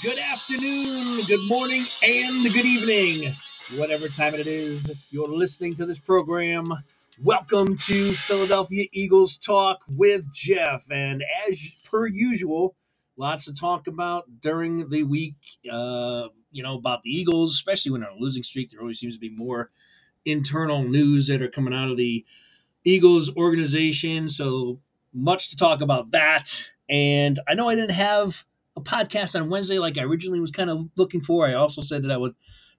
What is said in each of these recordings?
Good afternoon, good morning, and good evening. Whatever time it is you're listening to this program, welcome to Philadelphia Eagles Talk with Geoff. And as per usual, lots to talk about during the week. Uh, you know, about the Eagles, especially when they're on a losing streak. There always seems to be more internal news that are coming out of the Eagles organization. So much to talk about that. And I know I didn't have a podcast on Wednesday like I originally was kind of looking for. I also said that I would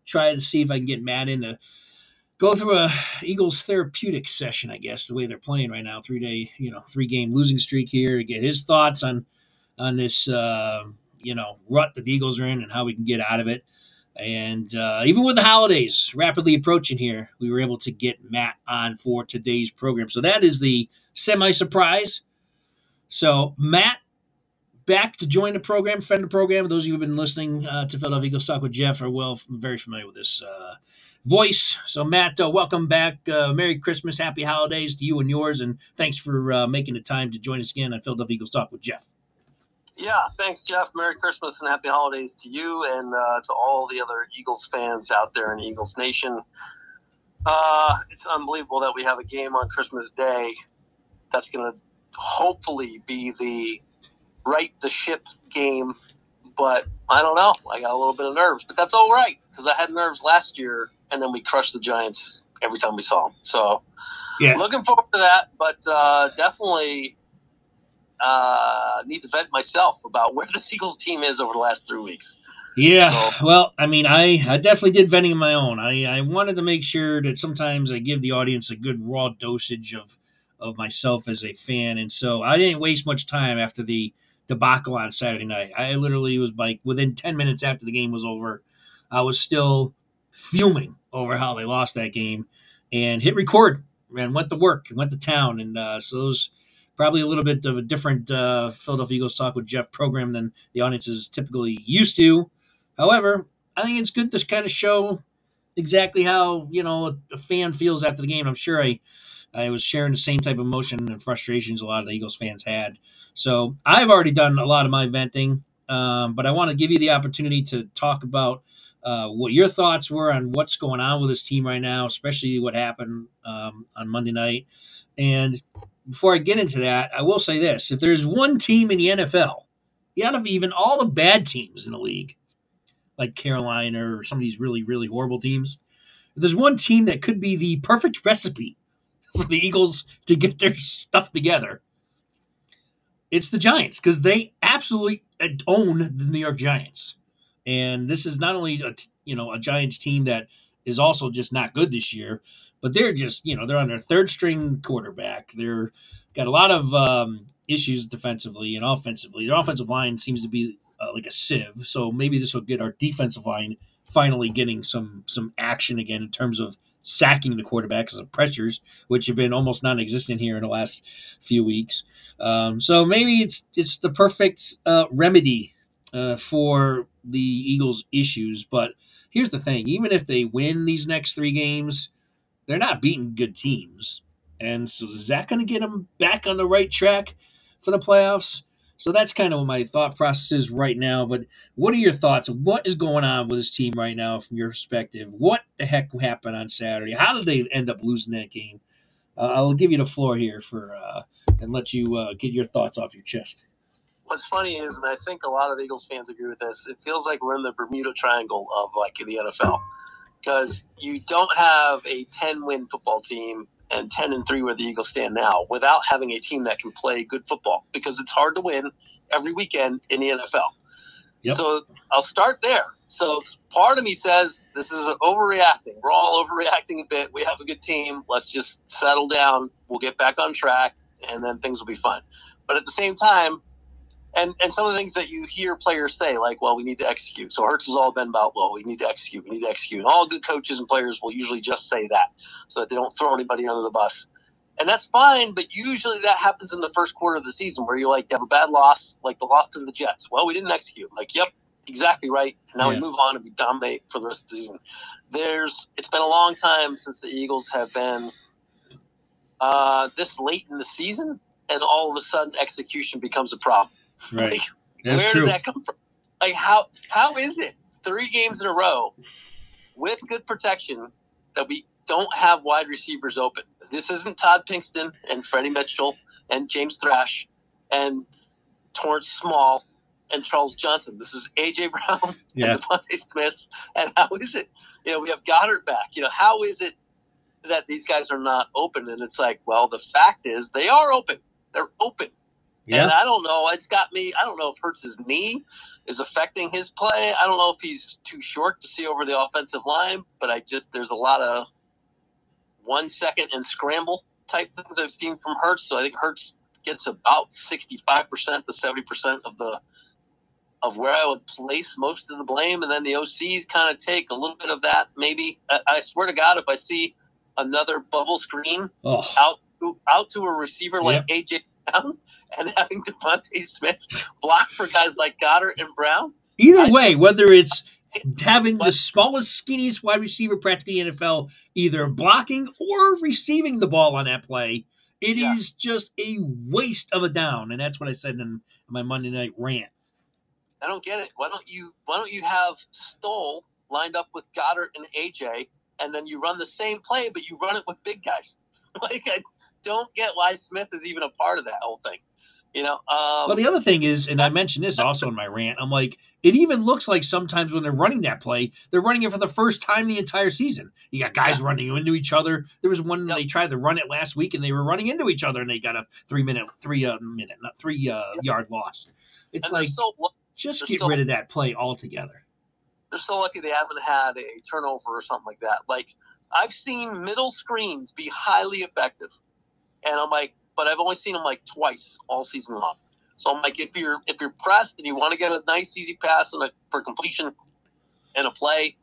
try to see if I can get Matt in to go through a Eagles therapeutic session, I guess, the way they're playing right now, three day, you know, three game losing streak here to get his thoughts on on this uh, you know, rut that the Eagles are in and how we can get out of it. And uh, even with the holidays rapidly approaching here, we were able to get Matt on for today's program. So that is the semi surprise. So, Matt, back to join the program, friend the program. Those of you who have been listening uh, to Philadelphia Eagles Talk with Geoff are well, very familiar with this uh, voice. So, Matt, uh, welcome back. Uh, Merry Christmas, Happy Holidays to you and yours. And thanks for uh, making the time to join us again on Philadelphia Eagles Talk with Geoff. Yeah, thanks, Geoff. Merry Christmas and happy holidays to you and uh, to all the other Eagles fans out there in Eagles Nation. It's unbelievable that we have a game on Christmas Day that's going to hopefully be the right the ship game. But I don't know. I got a little bit of nerves, but that's all right because I had nerves last year and then we crushed the Giants every time we saw them. So, yeah. looking forward to that, but uh, definitely uh, need to vent myself about where the Eagles team is over the last three weeks. Yeah, so. well, I mean, I, I definitely did venting of my own. I, I wanted to make sure that sometimes I give the audience a good raw dosage of of myself as a fan, and so I didn't waste much time after the debacle on Saturday night. I literally was like within ten minutes after the game was over, I was still fuming over how they lost that game, and hit record and went to work and went to town, and uh, so those probably a little bit of a different uh, Philadelphia Eagles talk with Geoff program than the audience is typically used to. However, I think it's good to kind of show exactly how you know a, a fan feels after the game. I'm sure I I was sharing the same type of emotion and frustrations a lot of the Eagles fans had. So I've already done a lot of my venting, um, but I want to give you the opportunity to talk about uh, what your thoughts were on what's going on with this team right now, especially what happened um, on Monday night. And before I get into that, I will say this: if there's one team in the NFL, out of even all the bad teams in the league, like Carolina or some of these really, really horrible teams, if there's one team that could be the perfect recipe for the Eagles to get their stuff together, it's the Giants because they absolutely own the New York Giants. And this is not only a you know a Giants team that is also just not good this year, but they're just you know they're on their third string quarterback. They're got a lot of um, issues defensively and offensively. Their offensive line seems to be uh, like a sieve, so maybe this will get our defensive line finally getting some some action again in terms of sacking the quarterback of pressures, which have been almost non-existent here in the last few weeks. Um, so maybe it's it's the perfect uh, remedy uh, for the Eagles' issues. But here's the thing: even if they win these next three games, they're not beating good teams. And so is that going to get them back on the right track for the playoffs? So that's kind of what my thought process is right now. But what are your thoughts? What is going on with this team right now from your perspective? What the heck happened on Saturday? How did they end up losing that game? Uh, I'll give you the floor here for uh, and let you uh, get your thoughts off your chest. What's funny is, and I think a lot of Eagles fans agree with this, it feels like we're in the Bermuda Triangle of like the NFL because you don't have a 10 win football team and 10 and 3 where the Eagles stand now without having a team that can play good football because it's hard to win every weekend in the NFL. Yep. So I'll start there. So part of me says this is overreacting. We're all overreacting a bit. We have a good team. Let's just settle down. We'll get back on track and then things will be fine. But at the same time, and and some of the things that you hear players say, like, well, we need to execute. So Hurts has all been about, well, we need to execute, we need to execute. And all good coaches and players will usually just say that so that they don't throw anybody under the bus. And that's fine, but usually that happens in the first quarter of the season where you like you have a bad loss, like the loss to the Jets. Well, we didn't execute. Like, yep, exactly right. And now yeah. we move on and we dominate for the rest of the season. There's it's been a long time since the Eagles have been uh, this late in the season, and all of a sudden execution becomes a problem. Right. Like, where true. did that come from? Like how how is it three games in a row with good protection that we don't have wide receivers open? This isn't Todd Pinkston and Freddie Mitchell and James Thrash and Torrance Small and Charles Johnson. This is AJ Brown Yeah. and DeVonta Smith. And how is it? You know, we have Goedert back. You know, how is it that these guys are not open? And it's like, well, the fact is they are open. They're open. And Yeah. I don't know. It's got me. I don't know if Hurts' knee is affecting his play. I don't know if he's too short to see over the offensive line, but I just there's a lot of one second and scramble type things I've seen from Hurts. So I think Hurts gets about sixty five percent to seventy percent of the of where I would place most of the blame, and then the OCs kind of take a little bit of that. Maybe I, I swear to God, if I see another bubble screen Oh, out out to a receiver like AJ And having DeVonta Smith block for guys like Goedert and Brown. either way, whether it's having the smallest, skinniest wide receiver practically in the NFL, either blocking or receiving the ball on that play, it is Yeah. just a waste of a down. And that's what I said in my Monday night rant. I don't get it. Why don't you Why don't you have Stoll lined up with Goedert and AJ, and then you run the same play, but you run it with big guys? like I don't get why Smith is even a part of that whole thing. You know. Um, Well, the other thing is, and I mentioned this also in my rant, I'm like, it even looks like sometimes when they're running that play, they're running it for the first time the entire season. You got guys Yeah. running into each other. There was one Yep. they tried to run it last week, and they were running into each other, and they got a three minute, three uh, minute, not three uh, yard loss. It's and like so just get so- rid of that play altogether. they're so lucky they haven't had a turnover or something like that. Like I've seen middle screens be highly effective, and I'm like, but I've only seen them like twice all season long. So I'm like, if you're if you're pressed and you want to get a nice easy pass and a, for completion and a play,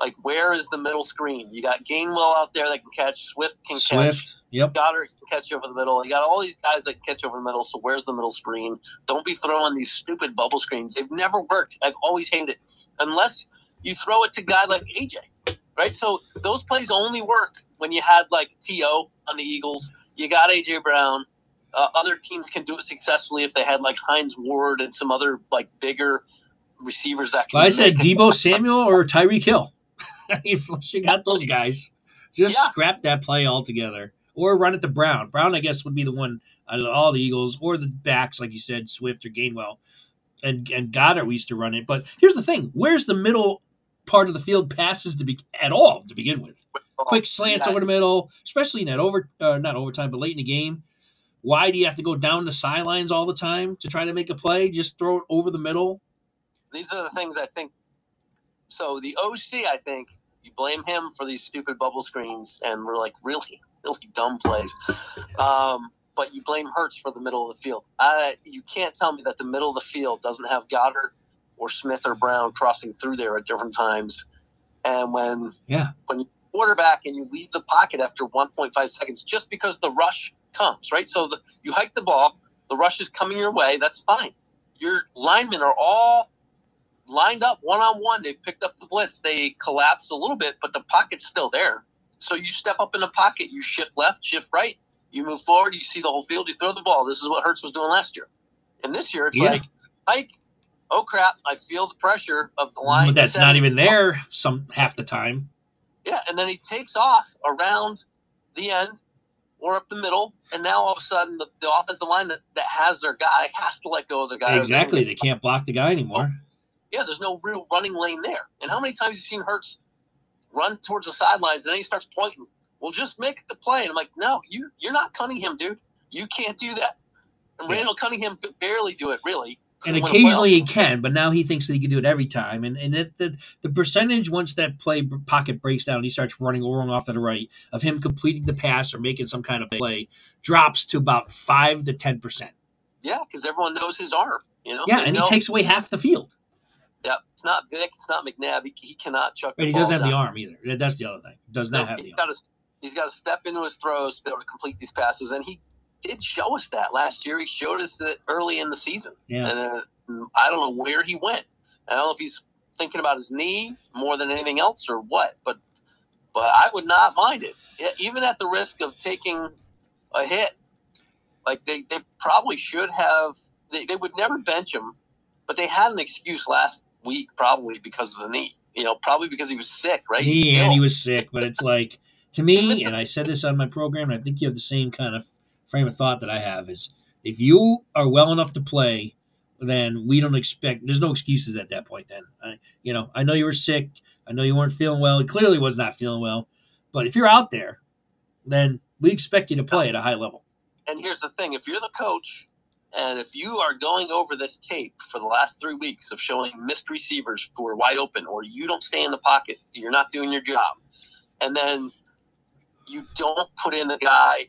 like where is the middle screen? You got Gainwell out there that can catch, Swift can catch, Swift, yep. Goedert can catch over the middle. You got all these guys that can catch over the middle. So where's the middle screen? Don't be throwing these stupid bubble screens. They've never worked. I've always hated it. Unless you throw it to a guy like AJ, right? So those plays only work when you had like T.O. on the Eagles. You got AJ Brown. Uh, other teams can do it successfully if they had like Hines Ward and some other like bigger receivers that can. Well, I said Deebo Samuel or Tyreek Hill. if you got those guys, just Yeah. scrap that play altogether. Or run it to Brown. Brown, I guess, would be the one out of all the Eagles or the backs, like you said, Swift or Gainwell. And and Goedert we used to run it. But here's the thing: where's the middle part of the field passes to be at all to begin with? Quick slants over the middle, especially in that over uh, not overtime, but late in the game. Why do you have to go down the sidelines all the time to try to make a play? Just throw it over the middle. these are the things I think. So the OC, I think you blame him for these stupid bubble screens, and we're like really, really dumb plays. Um, but you blame Hurts for the middle of the field. I, you can't tell me that the middle of the field doesn't have Goedert or Smith or Brown crossing through there at different times. And when Yeah. when quarterback and you leave the pocket after 1.5 seconds, just because the rush comes, right? So the, you hike the ball, the rush is coming your way. That's fine. Your linemen are all lined up one on one. They picked up the blitz. They collapse a little bit, but the pocket's still there. So you step up in the pocket, you shift left, shift right, you move forward, you see the whole field, you throw the ball. This is what Hurts was doing last year. And this year, it's Yeah. like, hike. Oh crap! I feel the pressure of the line. But that's not even there some half the time. Yeah, and then he takes off around the end or up the middle, and now all of a sudden the, the offensive line that, that has their guy has to let go of their guy. Exactly. They can't block the guy anymore. Yeah, there's no real running lane there. And how many times have you seen Hurts run towards the sidelines and then he starts pointing? Well, just make the play. And I'm like, no, you you're not Cunningham, dude. You can't do that. And Yeah. Randall Cunningham could barely do it, really. And occasionally he can, but now he thinks that he can do it every time. And and it, the the percentage once that play pocket breaks down, he starts running rolling off to the right of him completing the pass or making some kind of play drops to about five to ten percent. Yeah, because everyone knows his arm. You know. Yeah, They and he takes away half the field. Yeah, it's not Vick. It's not McNabb. He, he cannot chuck. But he doesn't have the arm either. That's the other thing. Does not No, have the arm. he's got to step into his throws to be able to complete these passes, and he did show us that last year. He showed us that early in the season, Yeah. and uh, I don't know where he went. I don't know if he's thinking about his knee more than anything else or what, but but I would not mind it, even at the risk of taking a hit. Like they, they probably should have. They, they would never bench him but they had an excuse last week probably because of the knee. You know, probably because he was sick, right? He and he was sick, but it's like to me, and I said this on my program, and I think you have the same kind of frame of thought that I have is if you are well enough to play, then we don't expect. There's no excuses at that point. Then, I, you know, I know you were sick. I know you weren't feeling well. He clearly was not feeling well. But if you're out there, then we expect you to play at a high level. And here's the thing: if you're the coach, and if you are going over this tape for the last three weeks of showing missed receivers who are wide open, or you don't stay in the pocket, you're not doing your job, and then you don't put in the guy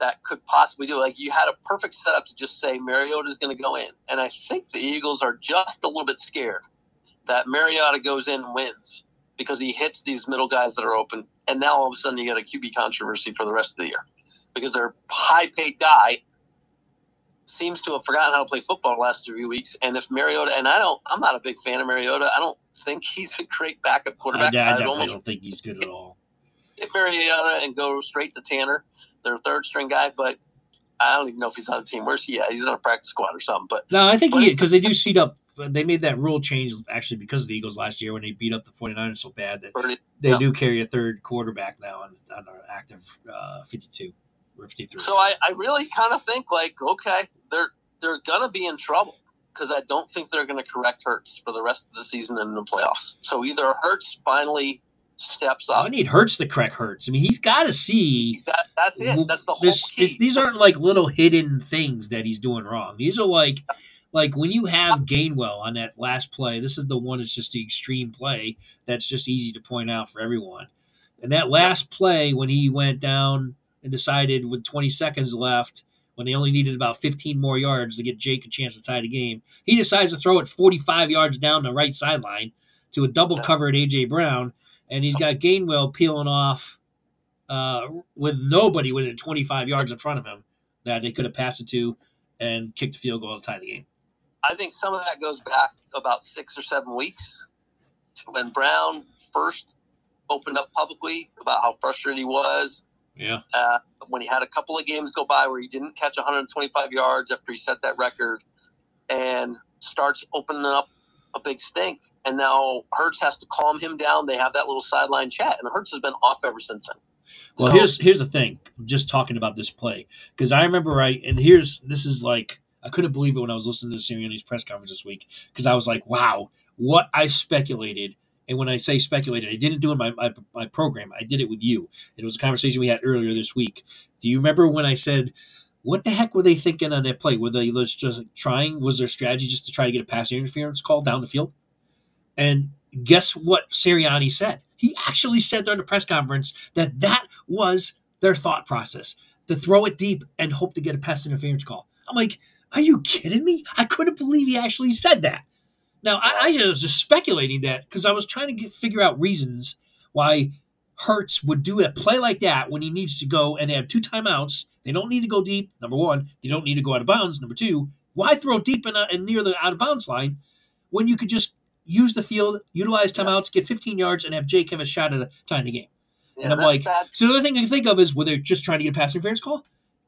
that could possibly do. Like you had a perfect setup to just say Mariota is going to go in, and I think the Eagles are just a little bit scared that Mariota goes in and wins because he hits these middle guys that are open, and now all of a sudden you get a QB controversy for the rest of the year because their high-paid guy seems to have forgotten how to play football the last three weeks. And if Mariota, and I don't, I'm not a big fan of Mariota. I don't think he's a great backup I, I quarterback. I'd definitely almost don't think he's good at all. Get Mariota and go straight to Tanner, their third string guy. But I don't even know if he's on a team. Where's he at? He's on a practice squad or something. But No, I think But he because they do seat up. They made that rule change actually because of the Eagles last year when they beat up the 49ers so bad that they Yeah. do carry a third quarterback now on, on an active uh, 52 or 53. So I, I really kind of think like, okay, they're they're gonna be in trouble because I don't think they're gonna correct Hurts for the rest of the season and the playoffs. So either Hurts finally steps up. I up. need Hurts to crack Hurts. I mean, he's got to see. That, that's it. That's the whole This, these aren't like little hidden things that he's doing wrong. These are like, like when you have Gainwell on that last play. This is the one that's just the extreme play that's just easy to point out for everyone. And that last play when he went down and decided with 20 seconds left, when they only needed about 15 more yards to get Jake a chance to tie the game, he decides to throw it 45 yards down the right sideline to a double Yeah. covered AJ Brown, and he's got Gainwell peeling off uh, with nobody within 25 yards in front of him that they could have passed it to and kicked a field goal to tie the game. I think some of that goes back about six or seven weeks to when Brown first opened up publicly about how frustrated he was. Yeah. Uh, when he had a couple of games go by where he didn't catch 125 yards after he set that record and starts opening up a big stink. And now Hurts has to calm him down. They have that little sideline chat, and Hurts has been off ever since then. Well, So- here's here's the thing. I'm just talking about this play because I remember right, and here's this is like I couldn't believe it when I was listening to Sirianni's press conference this week because I was like, wow, what I speculated. And when I say speculated, I didn't do it in my, my my program. I did it with you. It was a conversation we had earlier this week. Do you remember when I said, "What the heck were they thinking on that play? Were they just trying? Was their strategy just to try to get a pass interference call down the field?" And guess what Sirianni said? He actually said during the press conference that that was their thought process to throw it deep and hope to get a pass interference call. I'm like, are you kidding me? I couldn't believe he actually said that. Now, I, I was just speculating that because I was trying to get, figure out reasons why Hurts would do a play like that when he needs to go and they have two timeouts. They don't need to go deep, number one. They don't need to go out of bounds, number two. Why throw deep and, and near the out of bounds line when you could just use the field, utilize timeouts, get 15 yards, and have Jake have a shot at a tying the game? yeah, and I'm like, bad. So the other thing I can think of is were they just trying to get a pass interference call?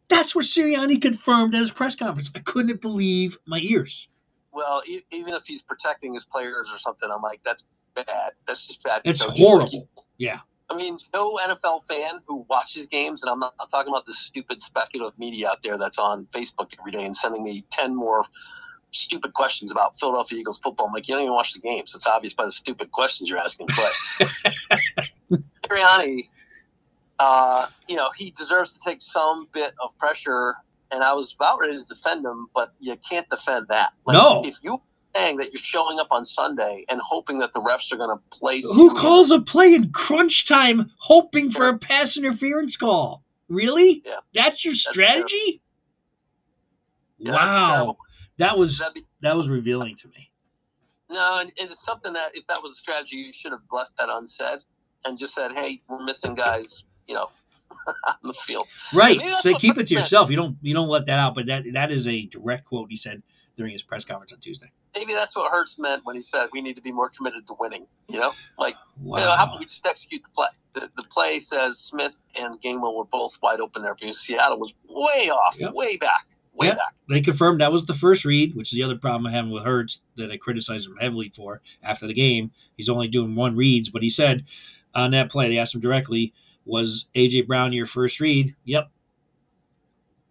That's what Sirianni confirmed at his press conference. I couldn't believe my ears. Well, e- even if he's protecting his players or something, I'm like, that's bad. That's just bad. It's coaching. horrible. Yeah. I mean, no NFL fan who watches games, and I'm not, not talking about the stupid speculative media out there that's on Facebook every day and sending me 10 more stupid questions about Philadelphia Eagles football. I'm like, you don't even watch the games. It's obvious by the stupid questions you're asking. But Sirianni, uh, you know, he deserves to take some bit of pressure, and I was about ready to defend him, but you can't defend that. Like, No. If you saying that you're showing up on Sunday and hoping that the refs are going to play Who calls a play in crunch time hoping for a pass interference call? Really? Yeah. That's your strategy? Yeah, wow. That was be- that was revealing to me. No, and and it's something that if that was a strategy, you should have left that unsaid and just said, "Hey, we're missing guys," you know, on the field. Right. So keep it to yourself. You don't you don't let that out, but that that is a direct quote he said during his press conference on Tuesday. Maybe that's what Hurts meant when he said we need to be more committed to winning. You know, like Wow. you know, how about we just execute the play? The, the play says Smith and Gainwell were both wide open there because Seattle was way off, Yep. way back. way Yeah. back. They confirmed that was the first read, which is the other problem I have with Hurts that I criticized him heavily for after the game. He's only doing one reads, but he said on that play, they asked him directly, was AJ Brown your first read? Yep.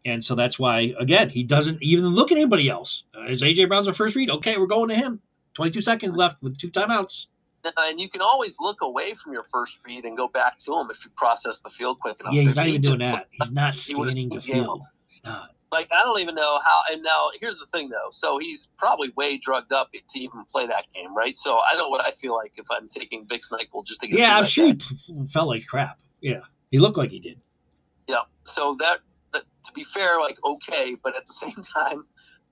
And so that's why, again, he doesn't even look at anybody else. Uh, is AJ Brown's our first read? Okay, we're going to him. 22 seconds left with two timeouts. And you can always look away from your first read and go back to him if you process the field quick enough. Yeah, he's not even doing that. He's not scanning the seen the game. field. He's not. Like I don't even know how. And now here's the thing, though. So he's probably way drugged up to even play that game, right? So I know what I feel like if I'm taking Vic Nyquil just to get. Yeah, I'm sure he felt like crap. Yeah, he looked like he did. Yeah. So that to be fair, like okay, but at the same time,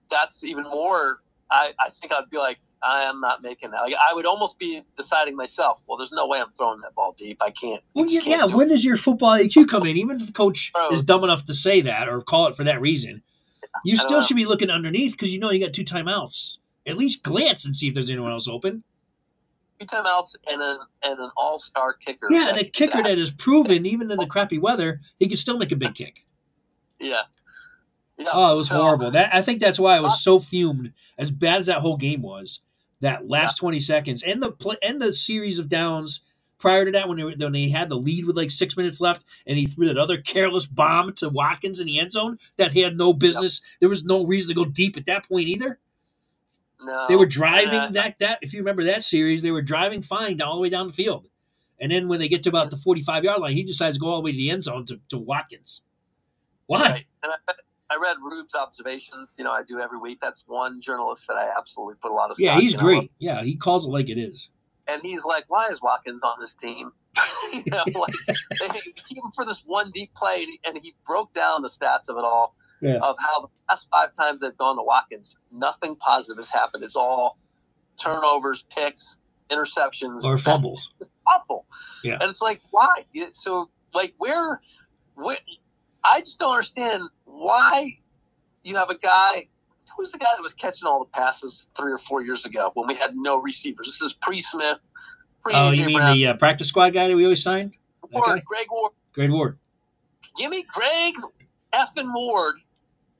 that's even more. I, I think I'd be like, I am not making that. Like, I would almost be deciding myself. Well, there's no way I'm throwing that ball deep. I can't. Well, yeah, can't yeah. do When does your football IQ come in? Even if the coach Bro. is dumb enough to say that or call it for that reason, you I still should be looking underneath because you know you got two timeouts. At least glance and see if there's anyone else open. two timeouts and an and an all star kicker. Yeah, and a kicker do that is proven, even in the crappy weather, he can still make a big kick. Yeah. Yeah. Oh, it was So, horrible. That I think that's why I was so fumed. As bad as that whole game was, that last twenty seconds and the play and the series of downs prior to that, when they, were, when they had the lead with like six minutes left, and he threw that other careless bomb to Watkins in the end zone that he had no business. There was no reason to go deep at that point either. No. They were driving Uh, that that if you remember that series, they were driving fine down all the way down the field. And then when they get to about the 45 yard line, he decides to go all the way to the end zone to, to Watkins. Why? Right. And I, I read Roob's observations. You know, I do every week. That's one journalist that I absolutely put a lot of. Yeah, he's great. Yeah, he calls it like it is. And he's like, "Why is Watkins on this team?" you know, like they keep him for this one deep play, and he, and he broke down the stats of it all Yeah. of how the last five times they've gone to Watkins, nothing positive has happened. It's all turnovers, picks, interceptions, Or fumbles. It's awful. Yeah. And it's like, why? So, like, where, where, I just don't understand why you have a guy. Who's the guy that was catching all the passes three or four years ago when we had no receivers? This is pre Smith, Oh, you mean Brown, the uh, practice squad guy that we always signed? Ward? Greg Ward. Greg Ward. Give me Greg effing Ward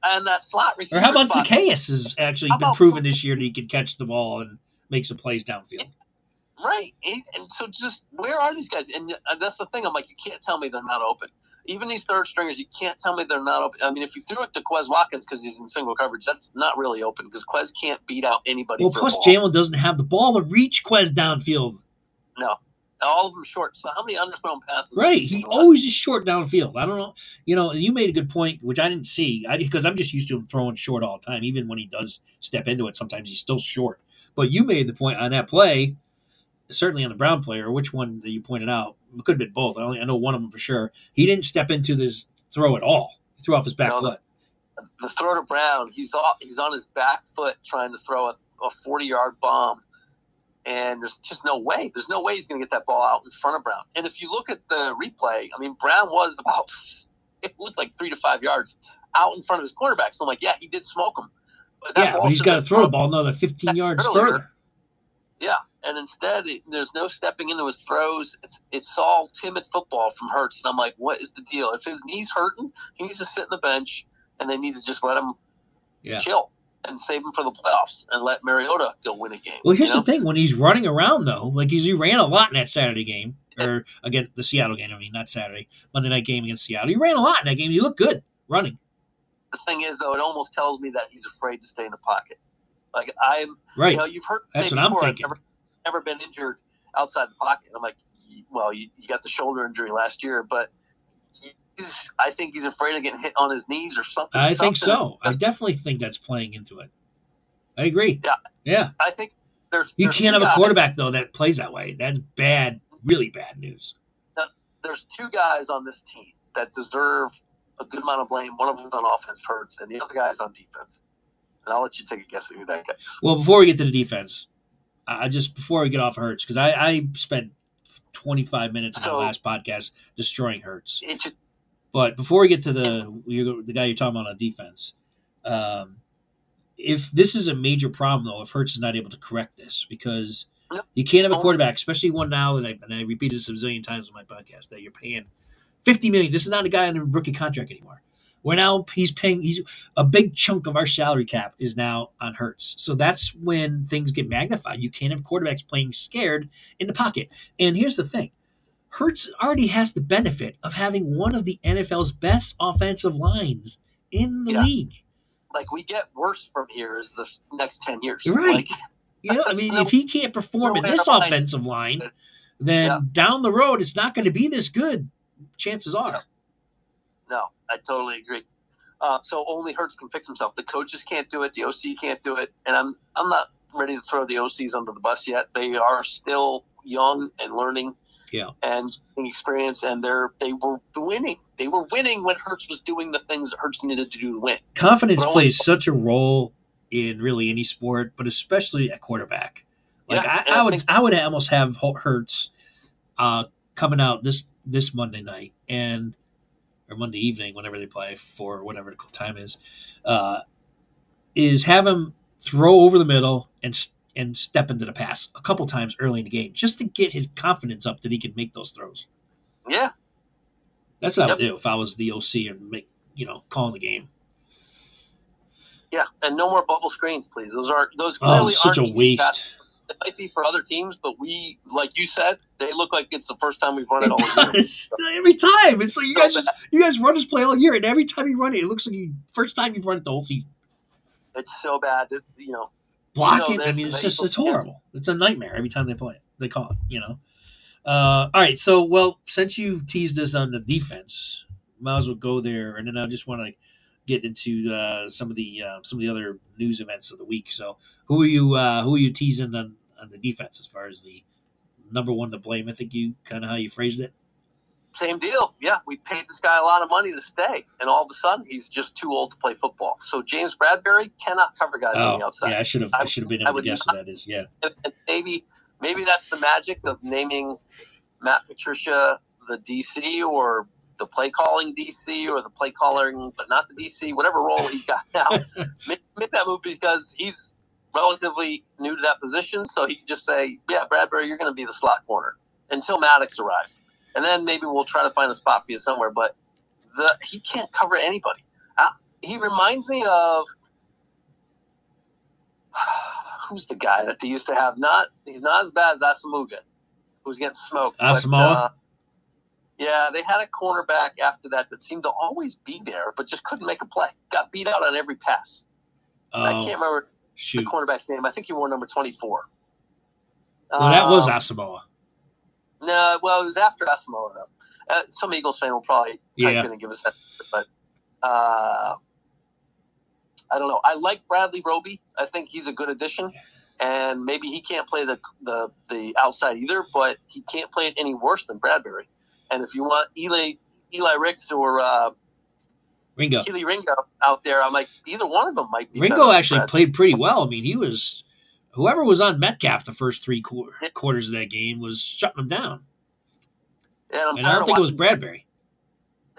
and that slot receiver. Or how about. Zaccheaus has actually How been proven this year that he can catch the ball and make some plays downfield. Right. And, and so just where are these guys? And uh, that's the thing. I'm like, you can't tell me they're not open. Even these third stringers, you can't tell me they're not open. I mean, if you threw it to Quez Watkins because he's in single coverage, that's not really open because Quez can't beat out anybody. Well, plus. Jalen doesn't have the ball to reach Quez downfield. No. All of them short. So how many underthrown passes? Right. He in the last- always is short downfield. I don't know. You know, you made a good point, which I didn't see because I'm just used to him throwing short all the time. Even when he does step into it, sometimes he's still short. But you made the point on that play, certainly on the Brown player, which one that you pointed out. It could have been both. I, only, I know one of them for sure. He didn't step into this throw at all. He threw off his back No, foot. the throw to Brown, he's off, he's on his back foot trying to throw a, a 40 yard bomb. And there's just no way. There's no way he's going to get that ball out in front of Brown. And if you look at the replay, I mean, Brown was about, it looked like three to five yards out in front of his quarterback. So I'm like, yeah, he did smoke him. But that Yeah, but he's got to throw the ball another 15 yards earlier. further. Yeah, and instead, it, there's no stepping into his throws. It's it's all timid football from Hurts. And I'm like, what is the deal? If his knee's hurting, he needs to sit in the bench, and they need to just let him Yeah. chill and save him for the playoffs and let Mariota go win a game. Well, here's you know? the thing: when he's running around, though, like he's, he ran a lot in that Saturday game, or against the Seattle game. I mean, not Saturday, Monday night game against Seattle. He ran a lot in that game. He looked good running. The thing is, though, it almost tells me that he's afraid to stay in the pocket. Like I'm, Right. you know, you've heard That's what I'm before, I've thinking. Never, never been injured outside the pocket. I'm like, well, you, you got the shoulder injury last year, but he's, I think he's afraid of getting hit on his knees or something. I think so. I definitely think that's playing into it. I agree. Yeah. Yeah. I think there's You there's can't have a quarterback though that plays that way. That's bad. Really bad news. There's two guys on this team that deserve a good amount of blame. One of them's on offense, Hurts, and the other guy's on defense. And I'll let you take a guess at who that guy is. Well, before we get to the defense, I just before we get off Hurts because I, I spent 25 minutes in So- my last podcast destroying Hurts. But before we get to the the guy you're talking about on defense, um, if this is a major problem though, if Hurts is not able to correct this, because you can't have a quarterback, especially one now that I and I repeated this a zillion times on my podcast that you're paying fifty million. This is not a guy on a rookie contract anymore. We're now he's paying he's a big chunk of our salary cap is now on Hurts. So that's when things get magnified. You can't have quarterbacks playing scared in the pocket. And here's the thing. Hurts already has the benefit of having one of the NFL's best offensive lines in the Yeah. league. Like we get worse from here is the next ten years. Right. Like, You know, I mean, No- if he can't perform in no this offensive line, then Yeah. down the road it's not going to be this good. Chances are. no, I totally agree. Uh, so only Hurts can fix himself. The coaches can't do it. The OC can't do it. And I'm I'm not ready to throw the OCs under the bus yet. They are still young and learning. Yeah. And experience, and they're they were winning. They were winning when Hurts was doing the things that Hurts needed to do to win. Confidence plays such a role in really any sport, but especially at quarterback. Like Yeah, I, I I would, I would almost have Hurts uh, coming out this this Monday night and or Monday evening, whenever they play for whatever the time is, uh, is have him throw over the middle and and step into the pass a couple times early in the game, just to get his confidence up that he can make those throws. Yeah, That's what I would Yep. do if I was the OC and make you know calling the game. yeah, and no more bubble screens, please. Those aren't those Oh, clearly such a passes. Might be for other teams, but we, like you said, they look like it's the first time we've run It it all year. does every time. It's like you guys, just, you guys run this play all year, and every time you run it, it looks like you first time you've run it the whole season. It's so bad that you know. Blocking, this I mean, it's just it's horrible. It's a nightmare every time they play it. They call it, you know. Uh, all right, so well, since you teased us on the defense, might as well go there, and then I just want to get into uh, some of the uh, some of the other news events of the week. So, who are you uh, who are you teasing on, on the defense as far as the number one to blame? I think you kind of how you phrased it. Same deal. Yeah, we paid this guy a lot of money to stay, and all of a sudden he's just too old to play football. So James Bradberry cannot cover guys on the Oh, outside. yeah, I should have I I- should have been able to guess not- that is. Yeah. And- maybe maybe that's the magic of naming Matt Patricia the DC or the play calling DC or the play calling but not the DC, whatever role he's got now. make, make that move because he's relatively new to that position, so he can just say, "Yeah, Bradberry, you're going to be the slot corner until Maddox arrives, and then maybe we'll try to find a spot for you somewhere." But the he can't cover anybody. Uh, he reminds me of who's the guy that they used to have? Not he's not as bad as Asomugha, who's getting smoked. Asomugha? uh, yeah, they had a cornerback after that that seemed to always be there, but just couldn't make a play. Got beat out on every pass. I Oh, can't remember the cornerback's name. I think he wore number 24. Well, that was Um, Asomugha. No, well, it was after Asomugha, though. Uh, some Eagles fan will probably type Yeah. in and give us that. But uh, I don't know. I like Bradley Roby. I think he's a good addition. And maybe he can't play the, the, the outside either, but he can't play it any worse than Bradberry. And if you want Eli, Eli Ricks or uh, Ringo. Kelee Ringo out there, I'm like, either one of them might be Ringo actually played pretty well. I mean, he was whoever was on Metcalf the first three quar- quarters of that game was shutting him down. And I'm And I don't think it was watching Bradberry.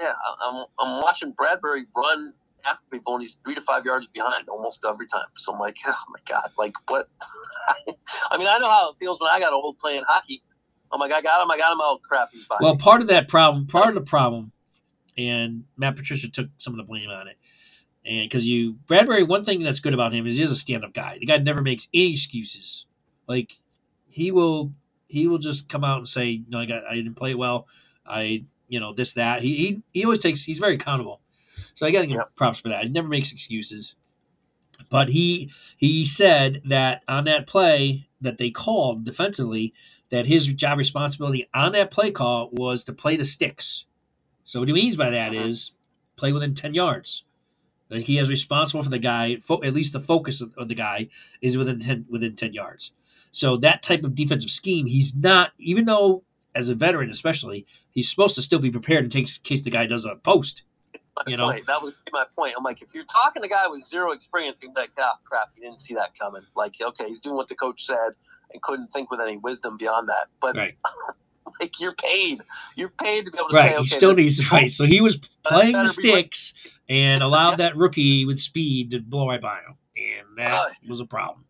Yeah, I'm, I'm watching Bradberry run after people, and he's three to five yards behind almost every time. So I'm like, oh my god, like what? I mean, I know how it feels when I got a old playing hockey. I'm like, I got him, I got him. Oh crap, he's behind. Well, part of that problem, part of the problem, and Matt Patricia took some of the blame on it. And because you Bradberry, one thing that's good about him is he is a stand-up guy. The guy never makes any excuses. Like he will, he will just come out and say, "No, I got, I didn't play well. I, you know, this, that." He he, he always takes. He's very accountable. So I got to give props for that. He never makes excuses. But he he said that on that play that they called defensively, that his job responsibility on that play call was to play the sticks. So what he means by that is Mhm. play within ten yards. Like he is responsible for the guy. Fo- at least the focus of, of the guy is within ten within ten yards. So that type of defensive scheme, he's not. Even though as a veteran, especially, he's supposed to still be prepared in case, case the guy does a post. you know. point. that was my point. I'm like, if you're talking to a guy with zero experience, you're like, ah, crap, he didn't see that coming. Like, okay, he's doing what the coach said and couldn't think with any wisdom beyond that. But Right. like, you're paid. You're paid to be able to Right. say, okay, he still needs right. So he was playing the sticks and allowed that rookie with speed to blow right by him, and that Right. was a problem.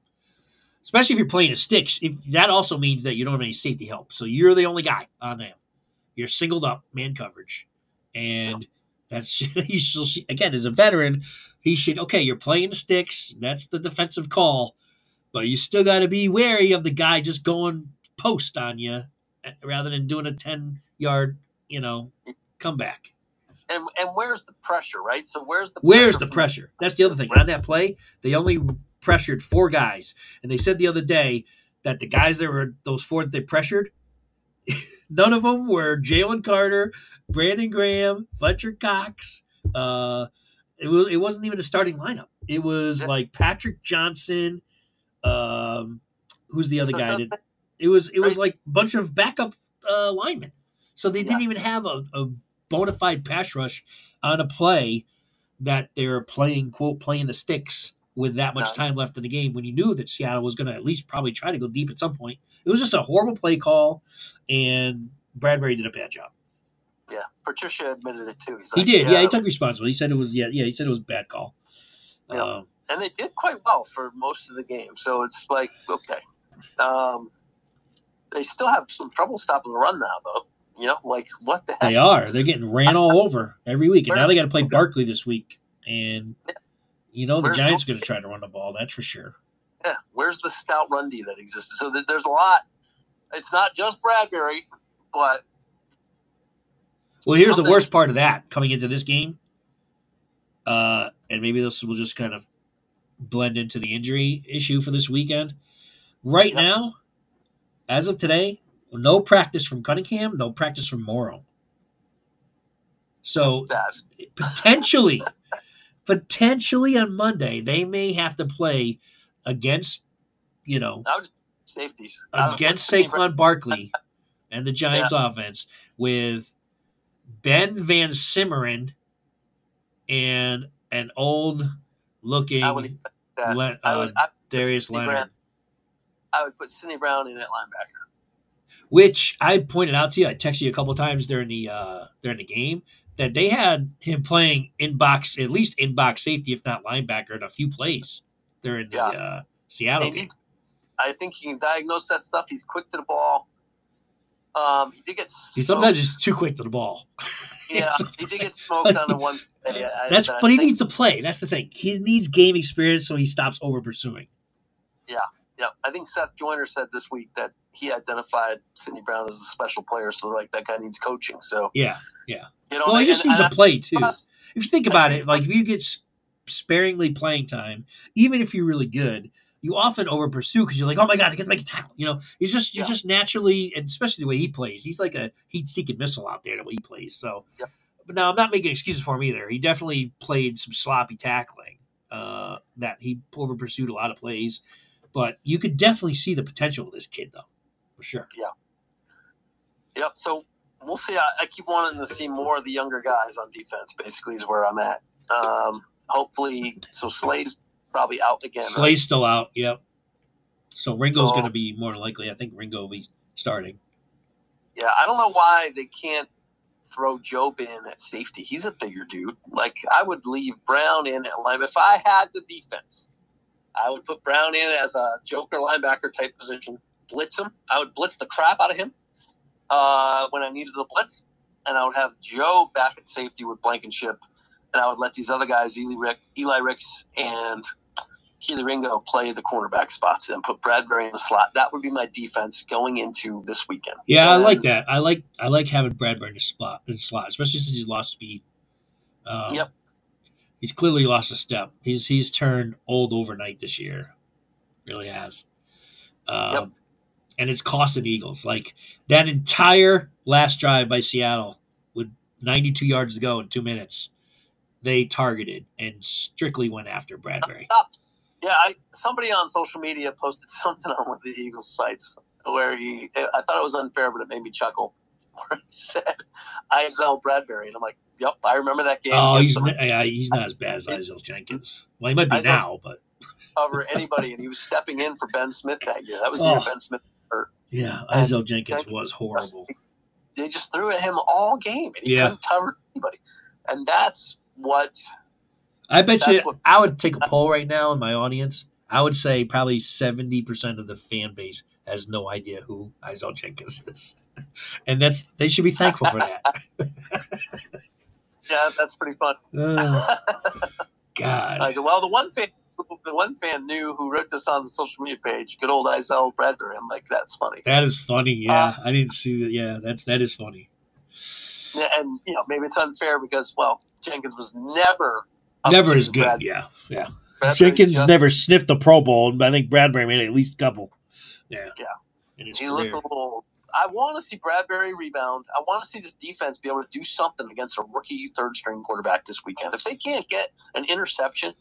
Especially if you're playing the sticks. If that also means that you don't have any safety help, so you're the only guy on them. You're singled up, man coverage, and That's he should, again as a veteran, he should okay. You're playing the sticks. That's the defensive call, but you still got to be wary of the guy just going post on you rather than doing a ten yard, you know, comeback. And and where's the pressure, right? So where's the Where's pressure the pressure? That's the other thing. On that play, they only pressured four guys. And they said the other day that the guys that were those four that they pressured, none of them were Jalen Carter, Brandon Graham, Fletcher Cox. Uh, it was it wasn't even a starting lineup. It was like Patrick Johnson. Um, who's the other So guy? That, it was it was Right. like a bunch of backup uh, linemen. So they didn't even have a, a bona fide pass rush on a play that they're playing quote playing the sticks with that much No. time left in the game when you knew that Seattle was going to at least probably try to go deep at some point. It was just a horrible play call, and Bradberry did a bad job. Yeah, Patricia admitted it too. He's He like, did, yeah. He took responsibility. He said it was, yeah, yeah. He said it was a bad call. Yeah. Um, and they did quite well for most of the game. So it's like okay, um, they still have some trouble stopping the run now, though. You know, like what the heck? they are. They're getting ran all over every week, and now they got to play. Barkley this week, and you know the Where's Giants going to try to run the ball. That's for sure. Yeah, where's the stout run D that existed? So there's a lot. It's not just Bradberry, but Well, here's the worst part of that coming into this game, uh, and maybe this will just kind of blend into the injury issue for this weekend. Right now, as of today, no practice from Cunningham, no practice from Morrow. So potentially, potentially on Monday, they may have to play against, you know, safeties against Saquon Barkley and the Giants offense with Ben VanSumeren and an old looking. Le- uh, Darius Leonard. I would put Sydney Brown in at linebacker. which I pointed out to you. I texted you a couple times during the uh, during the game that they had him playing in box, at least in box safety, if not linebacker, in a few plays during the Yeah. uh, Seattle He game. needs- I think he can diagnose that stuff. He's quick to the ball. Um, he did get He sometimes is too quick to the ball. yeah, he did get smoked on the one. I- That's I but he think- needs to play. That's the thing. He needs game experience, so he stops over pursuing. Yeah, I think Seth Joyner said this week that he identified Sydney Brown as a special player, so like that guy needs coaching. So Yeah. Yeah. You know, Well, he just and needs to I- play too. If you think about it, like if you get sparingly playing time, even if you're really good, you often over pursue because you're like, oh my god, I get to make a tackle. You know, he's just you're Yeah. just naturally, and especially the way he plays, he's like a heat seeking missile out there the way he plays. So, Yep. but now I'm not making excuses for him either. He definitely played some sloppy tackling. Uh, that he over pursued a lot of plays, but you could definitely see the potential of this kid though, for sure. Yeah. Yep. So we'll see. I, I keep wanting to see more of the younger guys on defense. Basically, is where I'm at. Um, hopefully, so Slay's probably out again. right? Still out. Yep. So Ringo's So- going to be more likely. I think Ringo will be starting. Yeah, I don't know why they can't throw Job in at safety. He's a bigger dude. Like I would leave Brown in at line. If I had the defense, I would put Brown in as a joker linebacker type position. Blitz him. I would blitz the crap out of him uh, when I needed the blitz, and I would have Joe back at safety with Blankenship, and I would let these other guys, Eli Rick, Eli Ricks, and Kelee Ringo play the cornerback spots and put Bradberry in the slot. That would be my defense going into this weekend. Yeah, I like that. I like I like having Bradberry in the spot in the slot, especially since he's lost speed. Um, Yep. He's clearly lost a step. He's he's turned old overnight this year. Really has. Um, Yep. And it's costed Eagles. Like that entire last drive by Seattle with 92 yards to go in two minutes, they targeted and strictly went after Bradberry. Stop. Yeah, I somebody on social media posted something on one of the Eagles sites where he. I thought it was unfair, but it made me chuckle. Where he said, "Izel Bradberry," and I'm like, "Yep, I remember that game." Oh, he's the n- yeah, he's not as bad as Izel Jenkins. Well, he might be Isaiah- now, but cover anybody, and he was stepping in for Ben Smith that year. That was the year Oh. Ben Smith. hurt. yeah, Izel Jenkins was horrible. They just threw at him all game, and he Yeah. couldn't cover anybody. And that's what. I bet you what- I would take a poll right now in my audience. I would say probably 70% of the fan base has no idea who Izel Jenkins is. And that's they should be thankful for that. Yeah, that's pretty fun. Uh, I said, well, the one fan, the one fan knew who wrote this on the social media page. Good old Izel Bradberry. I'm like, that's funny. That is funny. Yeah. I didn't see that. Yeah, that's that is funny. And you know, maybe it's unfair because well, Jenkins was never Never as good. Brad- Yeah. Yeah. Bradberry's Jenkins just- never sniffed the Pro Bowl, but I think Bradberry made at least a couple. Yeah. Yeah. He career. looked a little. I want to see Bradberry rebound. I want to see this defense be able to do something against a rookie third string quarterback this weekend. If they can't get an interception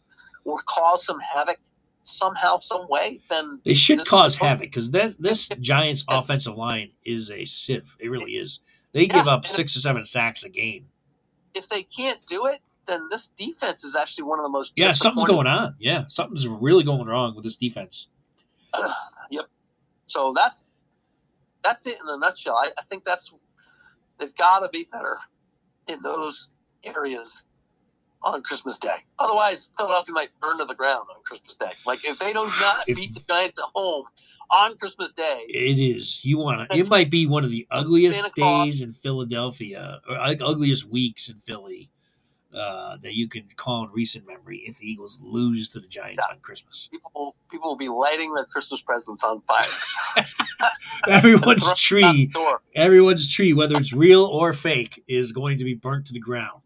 or cause some havoc somehow, some way, then They should This cause havoc because that this Giants offensive line is a sieve. It really is. They give up six or seven sacks a game. if they can't do it, then this defense is actually one of the most Yeah, something's going on. Yeah, something's really going wrong with this defense. Yep. So that's that's it in a nutshell. I, I think that's they've got to be better in those areas on Christmas Day. Otherwise, Philadelphia might burn to the ground on Christmas Day. Like if they do not If- beat the Giants at home on Christmas Day, It is. You want to? It might be one of the ugliest days in Philadelphia, or like ugliest weeks in Philly uh, that you can call in recent memory. If the Eagles lose to the Giants on Christmas, people people will be lighting their Christmas presents on fire. everyone's Throw it out tree, everyone's tree, whether it's real or fake, is going to be burnt to the ground.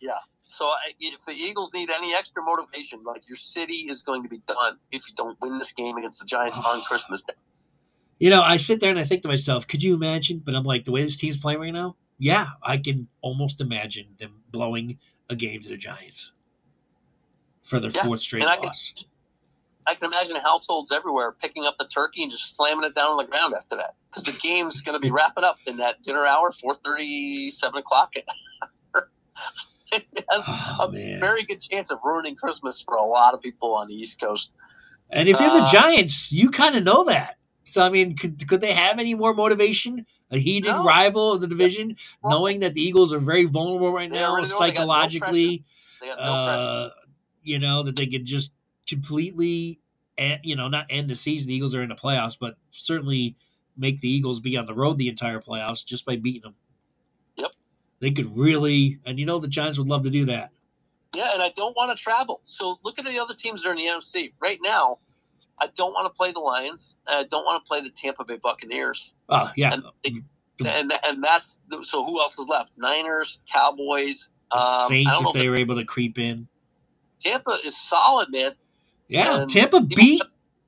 Yeah. So if the Eagles need any extra motivation, like your city is going to be done if you don't win this game against the Giants on Christmas Day. You know, I sit there and I think to myself, could you imagine? But I'm like, the way this team's playing right now, yeah, I can almost imagine them blowing a game to the Giants for their Yeah, fourth straight I can- loss. I can imagine households everywhere picking up the turkey and just slamming it down on the ground after that because the game's going to be wrapping up in that dinner hour, 4.30, 7 o'clock. it has Oh, a man. very good chance of ruining Christmas for a lot of people on the East Coast. And if you're the Uh, Giants, you kind of know that. So I mean, could could they have any more motivation? A heated No. rival of the division, Well, knowing that the Eagles are very vulnerable right They now already they got no psychologically. They got no pressure. uh, you know that they could just completely, en- you know, not end the season. The Eagles are in the playoffs, but certainly make the Eagles be on the road the entire playoffs just by beating them. Yep. They could really, and you know, the Giants would love to do that. Yeah, and I don't want to travel. So look at the other teams that are in the NFC. Right now, I don't want to play the Lions. I don't want to play the Tampa Bay Buccaneers. Oh yeah, And, and and that's so who else is left? Niners, Cowboys, um, Saints if they were able to creep in. Tampa is solid, man. Yeah, And Tampa beat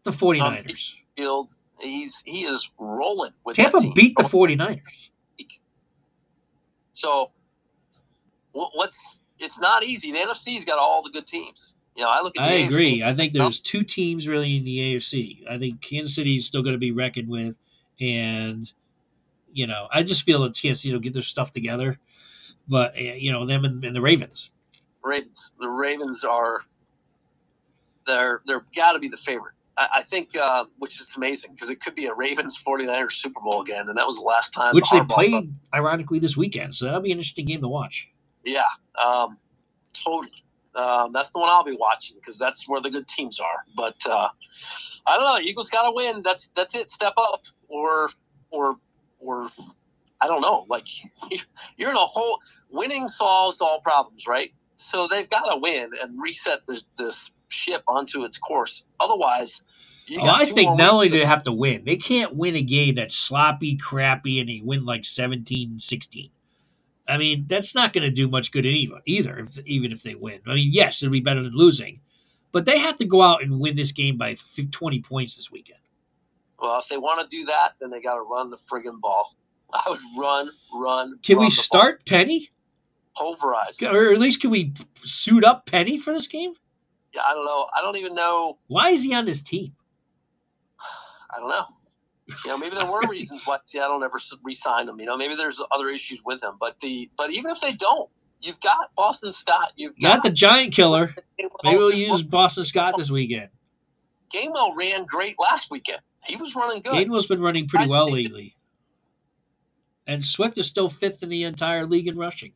the 49ers. Field, he's he is rolling with Tampa beat the 49ers. So what's it's not easy. The NFC's got all the good teams. You know, I look I AFC, agree. I think there's two teams really in the AFC. I think Kansas City is still going to be reckoned with, and you know, I just feel that Kansas City will get their stuff together. But uh, you know, them and, and the Ravens. Ravens. The Ravens are they're they're got to be the favorite. I, I think, uh, which is amazing because it could be a Ravens 49ers Super Bowl again, and that was the last time. which they Harbaugh- played ironically this weekend. So that'll be an interesting game to watch. Yeah, um, totally. Um, that's the one I'll be watching because that's where the good teams are. But uh, I don't know. Eagles got to win. That's that's it. Step up, or or or I don't know. Like you're in a whole winning solves all problems, right? So they've got to win and reset this, this ship onto its course. Otherwise, Well, I think not only do they have to win, they can't win a game that's sloppy, crappy, and they win like 17 16. I mean, that's not going to do much good either, either if, even if they win. I mean, yes, it'll be better than losing, but they have to go out and win this game by 50, 20 points this weekend. well, if they want to do that, then they got to run the friggin' ball. I would run, run. Can run we the ball. start Penny? pulverize? Or at least can we suit up Penny for this game? Yeah, I don't know. I don't even know. Why is he on this team? I don't know. You know, maybe there were reasons why Seattle never re-signed him. You know, maybe there's other issues with him. But the but even if they don't, you've got Boston Scott. You've Got the giant killer. Maybe we'll use Boston Scott this weekend. Gainwell ran great last weekend. He was running good. Gainwell's been running pretty well lately. And Swift is still fifth in the entire league in rushing.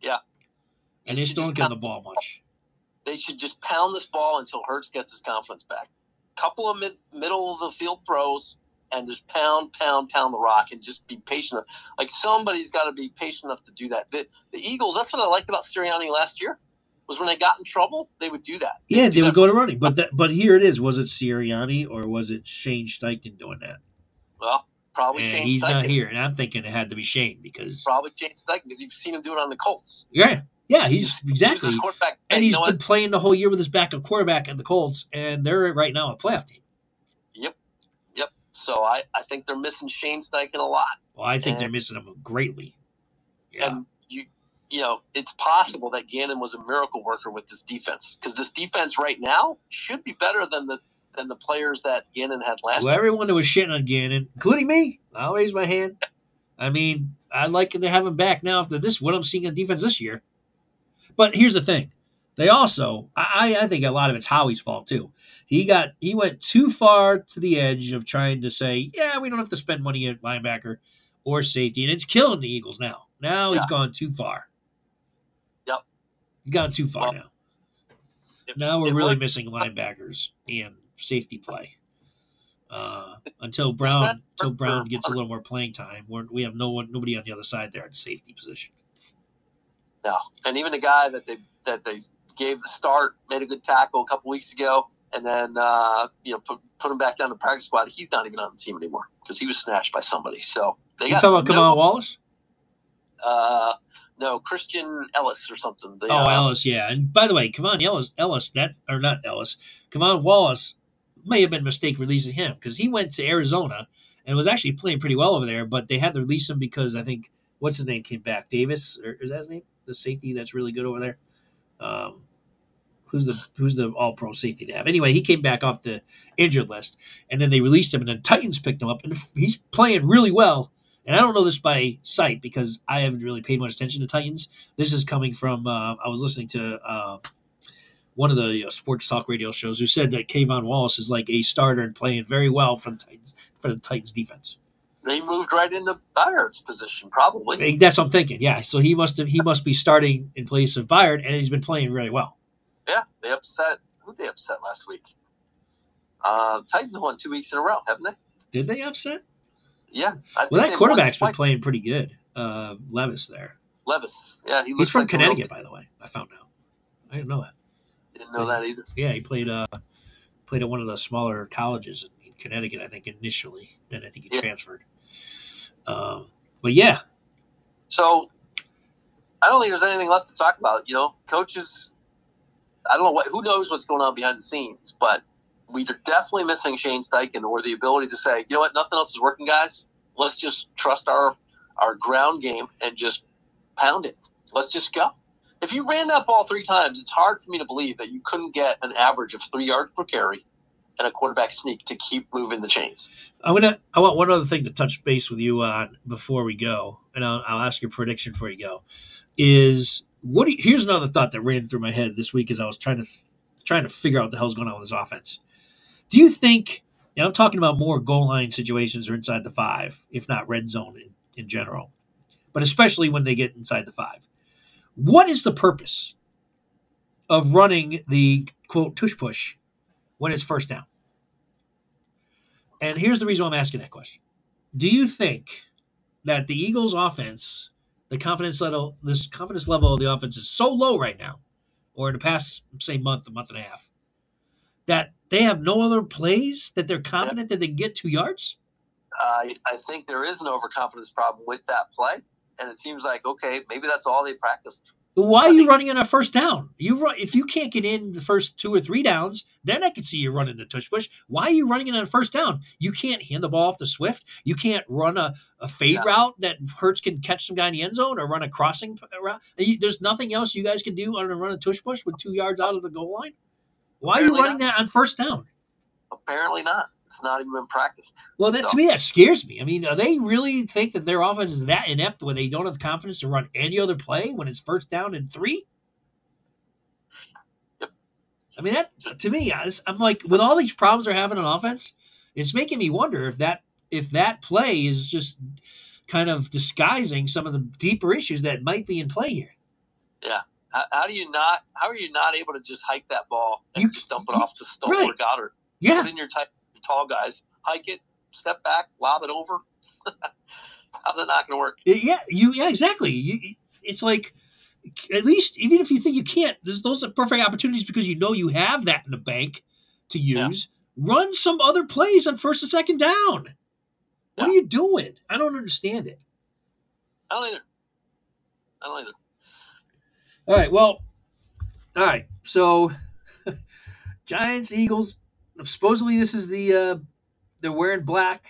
Yeah. And They still don't get the ball much. They should just pound this ball until Hurts gets his confidence back. Couple of mid, middle of the field throws, and just pound, pound, pound the rock and just be patient. Like somebody's got to be patient enough to do that. The, the Eagles, that's what I liked about Sirianni last year, was when they got in trouble, they would do that. Yeah, do they would that go to running, but that, but here it is. Was it Sirianni or was it Shane Steichen doing that? Well, probably And Shane he's not here, and I'm thinking it had to be Shane because Probably Shane Steichen because you've seen him do it on the Colts. yeah, yeah, he's He was exactly, quarterback. and he's you know been what? playing the whole year with his backup quarterback and the Colts, and they're right now a playoff team. So I, I think they're missing Shane Steichen a lot. Well, I think And- they're missing him greatly. Yeah, And you you know, it's possible that Gannon was a miracle worker with this defense because this defense right now should be better than the than the players that Gannon had last well, year. everyone that was shitting on Gannon, including me, I'll raise my hand. I mean, I'd like to have him back now after this. What I'm seeing on defense this year. But here's the thing: they also, I, I think a lot of it's Howie's fault too. He got he went too far to the edge of trying to say, yeah, we don't have to spend money at linebacker or safety, and it's killing the Eagles now. Now he's gone too far. Yep. He's gone too far Well, now. If- Now we're really what- missing linebackers and safety play. Uh, until Brown, until Brown gets a little more playing time, we're, we have no one, nobody on the other side there at safety position. No, and even the guy that they that they gave the start made a good tackle a couple weeks ago, and then uh, you know put, put him back down to practice squad. He's not even on the team anymore because he was snatched by somebody. So they You got talking about no, Kamal Wallace? Uh, no, Christian Elliss or something. The, Oh, uh, Ellis, yeah. And by the way, Kevon Ellis, Ellis, that or not Ellis, K'Von Wallace may have been a mistake releasing him because he went to Arizona and was actually playing pretty well over there, but they had to release him because I think what's his name came back, Davis, or is that his name? The safety that's really good over there. Um, who's the who's the All Pro safety to have? Anyway, he came back off the injured list, and then they released him, and then Titans picked him up, and he's playing really well. And I don't know this by sight because I haven't really paid much attention to Titans. This is coming from uh, I was listening to uh, one of the uh, sports talk radio shows who said that K'Von Wallace is like a starter and playing very well for the Titans for the Titans defense. They moved right into Byard's position, probably. That's what I'm thinking. Yeah, so he must have he must be starting in place of Byard, and he's been playing really well. Yeah, they upset. Who they upset last week? Uh, Titans won two weeks in a row, haven't they? Did they upset? Yeah. I Well, that quarterback's been playing pretty good. Uh, Levis there. Levis. Yeah, he He's from like Connecticut, by the way. I found out. I didn't know that. Didn't know that either. Yeah, he played uh played at one of the smaller colleges in Connecticut, I think initially. Then I think he Yeah. transferred. Um, but yeah, So I don't think there's anything left to talk about. You know, coaches. I don't know what. Who knows what's going on behind the scenes, but we're definitely missing Shane Steichen or the ability to say, you know what, nothing else is working, guys. Let's just trust our our ground game and just pound it. Let's just go. If you ran that ball three times, it's hard for me to believe that you couldn't get an average of three yards per carry and a quarterback sneak to keep moving the chains. I'm gonna. I want one other thing to touch base with you on before we go, and I'll, I'll ask your prediction before you go. Is what? You, here's another thought that ran through my head this week as I was trying to trying to figure out what the hell's going on with this offense. Do you think? And I'm talking about more goal line situations or inside the five, if not red zone in, in general, but especially when they get inside the five. What is the purpose of running the quote tush push when it's first down? And here's the reason I'm asking that question. Do you think that the Eagles offense, the confidence level, this confidence level of the offense is so low right now, or in the past, say, month, a month and a half, that they have no other plays that they're confident that they can get two yards? I I think there is an overconfidence problem with that play, and it seems like okay, maybe that's all they practiced. Why are you running on a first down? You run if you can't get in the first two or three downs, then I can see you running the tush push. Why are you running it on a first down? You can't hand the ball off to Swift. You can't run a, a fade Yeah. route that Hurts can catch some guy in the end zone or run a crossing uh, route. There's nothing else you guys can do other than run a tush push with two yards out of the goal line. Why are you Apparently running that on first down? Apparently not. It's not even been practiced. Well, that to me that scares me. I mean, are they really think that their offense is that inept when they don't have confidence to run any other play when it's first down and three? Yep. I mean, that to me, I'm like, with all these problems they're having on offense, it's making me wonder if that if that play is just kind of disguising some of the deeper issues that might be in play here. How, how do you not? How are you not able to just hike that ball and You- just dump it you- off to Stoll or right. Goedert? Yeah, Put in your, tight, tall guys, hike it, step back, lob it over. How's it not going to work? Yeah, you. Yeah, exactly. You, it's like at least even if you think you can't, those are perfect opportunities because you know you have that in the bank to use. Yeah. Run some other plays on first and second down. What yeah. are you doing? I don't understand it. I don't either. I don't either. All right. Well, all right. So, Giants, Eagles. Supposedly, this is the uh, they're wearing black.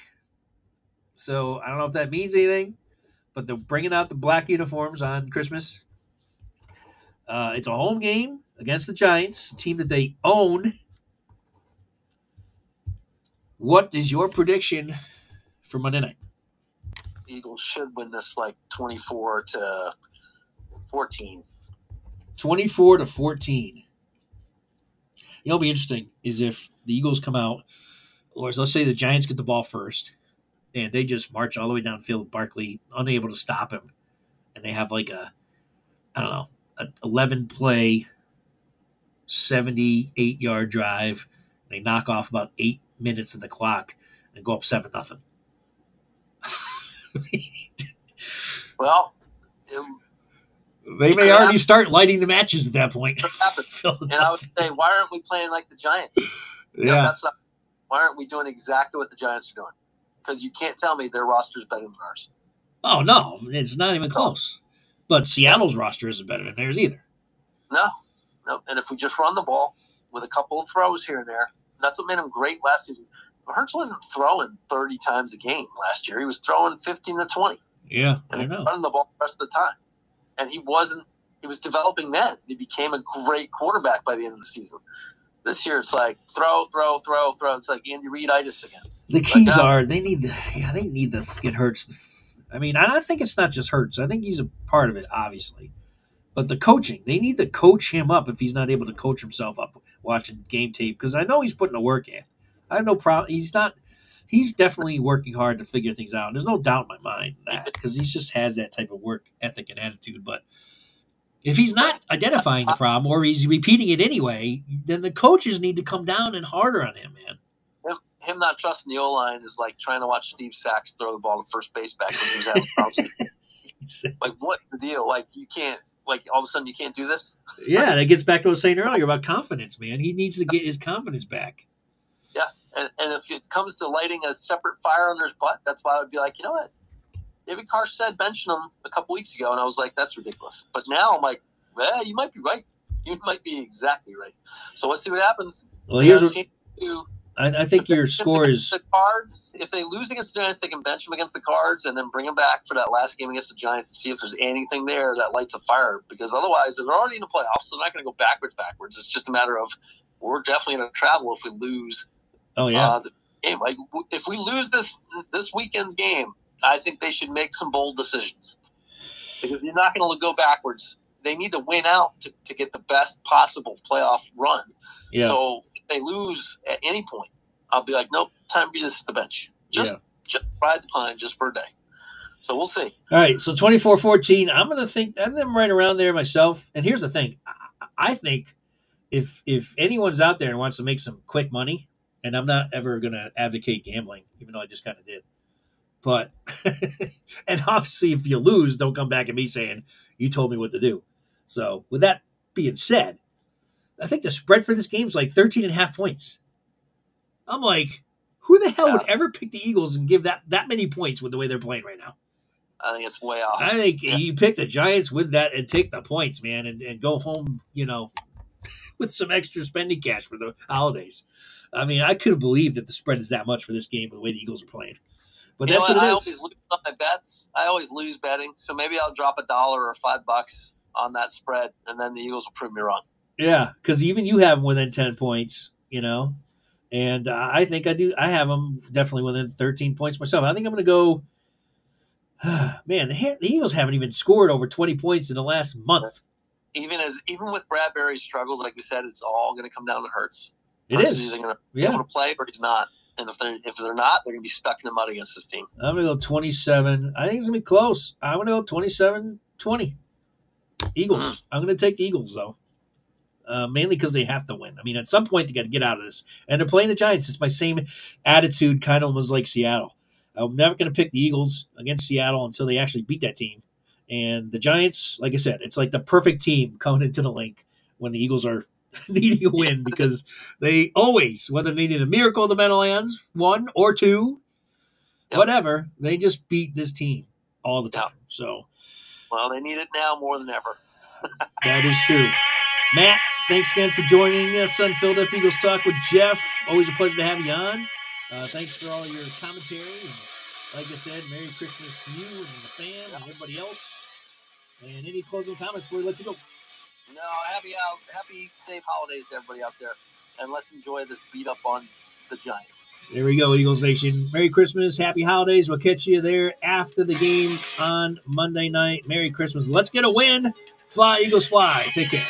So I don't know if that means anything, but they're bringing out the black uniforms on Christmas. Uh, it's a home game against the Giants, a team that they own. What is your prediction for Monday night? Eagles should win this like 24 to 14. 24 to 14. You know, what'll be interesting is if the Eagles come out, or let's say the Giants get the ball first, and they just march all the way downfield with Barkley, unable to stop him, and they have like a, I don't know, an 11 play, 78 yard drive. They knock off about eight minutes in the clock and go up 7 nothing. well, they may already start lighting the matches at that point. and I would say, why aren't we playing like the Giants? Yeah. that's not, why aren't we doing exactly what the Giants are doing? Because you can't tell me their roster is better than ours. Oh no, it's not even close. But Seattle's roster isn't better than theirs either. No, no. And if we just run the ball with a couple of throws here and there, that's what made him great last season. Hurts wasn't throwing 30 times a game last year. He was throwing 15 to 20. Yeah, and I know. Running the ball the rest of the time. And he wasn't, he was developing then. He became a great quarterback by the end of the season. This year it's like throw, throw, throw, throw. It's like Andy Reid-itis again. The keys like, are they need the yeah they need the get Hurts. I mean, I think it's not just Hurts. I think he's a part of it, obviously. But the coaching, they need to coach him up if he's not able to coach himself up watching game tape because I know he's putting the work in. I have no problem. He's not. He's definitely working hard to figure things out. There's no doubt in my mind that because he just has that type of work ethic and attitude. But if he's not identifying the problem or he's repeating it anyway, then the coaches need to come down and harder on him, man. Him, him not trusting the O line is like trying to watch Steve Sax throw the ball to first base back when he was at problems. like, what the deal? Like, you can't like all of a sudden you can't do this. yeah, that gets back to what I was saying earlier about confidence, man. He needs to get his confidence back. And, and if it comes to lighting a separate fire under his butt, that's why I would be like, you know what? David Carr said benching him a couple weeks ago, and I was like, that's ridiculous. But now I'm like, yeah, you might be right. You might be exactly right. So let's see what happens. Well, here's what. I, I think your score is the Cards. If they lose against the Giants, they can bench them against the Cards and then bring them back for that last game against the Giants to see if there's anything there that lights a fire. Because otherwise, they're already in the playoffs. So they're not going to go backwards. Backwards. It's just a matter of we're definitely going to travel if we lose. Oh yeah. Uh, the game. Like if we lose this this weekend's game, I think they should make some bold decisions because you're not going to go backwards. They need to win out to, to get the best possible playoff run. Yeah. So if they lose at any point, I'll be like, nope, time for you to sit the bench. Just, yeah. just ride the pine just for a day. So we'll see. All right. So 24 14, I'm going to think, I'm them right around there myself. And here's the thing I, I think if if anyone's out there and wants to make some quick money, and I'm not ever going to advocate gambling, even though I just kind of did. But, and obviously, if you lose, don't come back at me saying, you told me what to do. So, with that being said, I think the spread for this game is like 13 and a half points. I'm like, who the hell yeah. would ever pick the Eagles and give that that many points with the way they're playing right now? I think it's way off. I think yeah. you pick the Giants with that and take the points, man, and, and go home, you know, with some extra spending cash for the holidays. I mean, I couldn't believe that the spread is that much for this game with the way the Eagles are playing. But you that's what, what I is. always lose on my bets. I always lose betting, so maybe I'll drop a dollar or five bucks on that spread, and then the Eagles will prove me wrong. Yeah, because even you have them within ten points, you know, and uh, I think I do. I have them definitely within thirteen points myself. I think I'm going to go. man, the, the, Eagles haven't even scored over twenty points in the last month. Even as even with Bradberry's struggles, like we said, it's all going to come down to Hurts. It is. He's going to be yeah. able to play or he's not. And if they're if they're not, they're going to be stuck in the mud against this team. I'm going to go 27. I think it's going to be close. I'm going to go 27 20. Eagles. Mm. I'm going to take the Eagles though. uh, mainly because they have to win. I mean, at some point they got to get out of this, and they're playing the Giants. It's my same attitude, kind of was like Seattle. I'm never going to pick the Eagles against Seattle until they actually beat that team. And the Giants, like I said, it's like the perfect team coming into the link when the Eagles are needing a win because they always, whether they need a miracle of the Meadowlands, one or two, Yep. whatever, they just beat this team all the time. So Well, they need it now more than ever. that is true. Matt, thanks again for joining us on Philadelphia Eagles Talk with Geoff. Always a pleasure to have you on. Uh, thanks for all your commentary. And like I said, Merry Christmas to you and the fam and everybody else. And any closing comments before we let you go? No, happy out, happy safe holidays to everybody out there, and let's enjoy this beat up on the Giants. There we go, Eagles Nation. Merry Christmas, Happy Holidays. We'll catch you there after the game on Monday night. Merry Christmas. Let's get a win. Fly, Eagles, fly. Take care.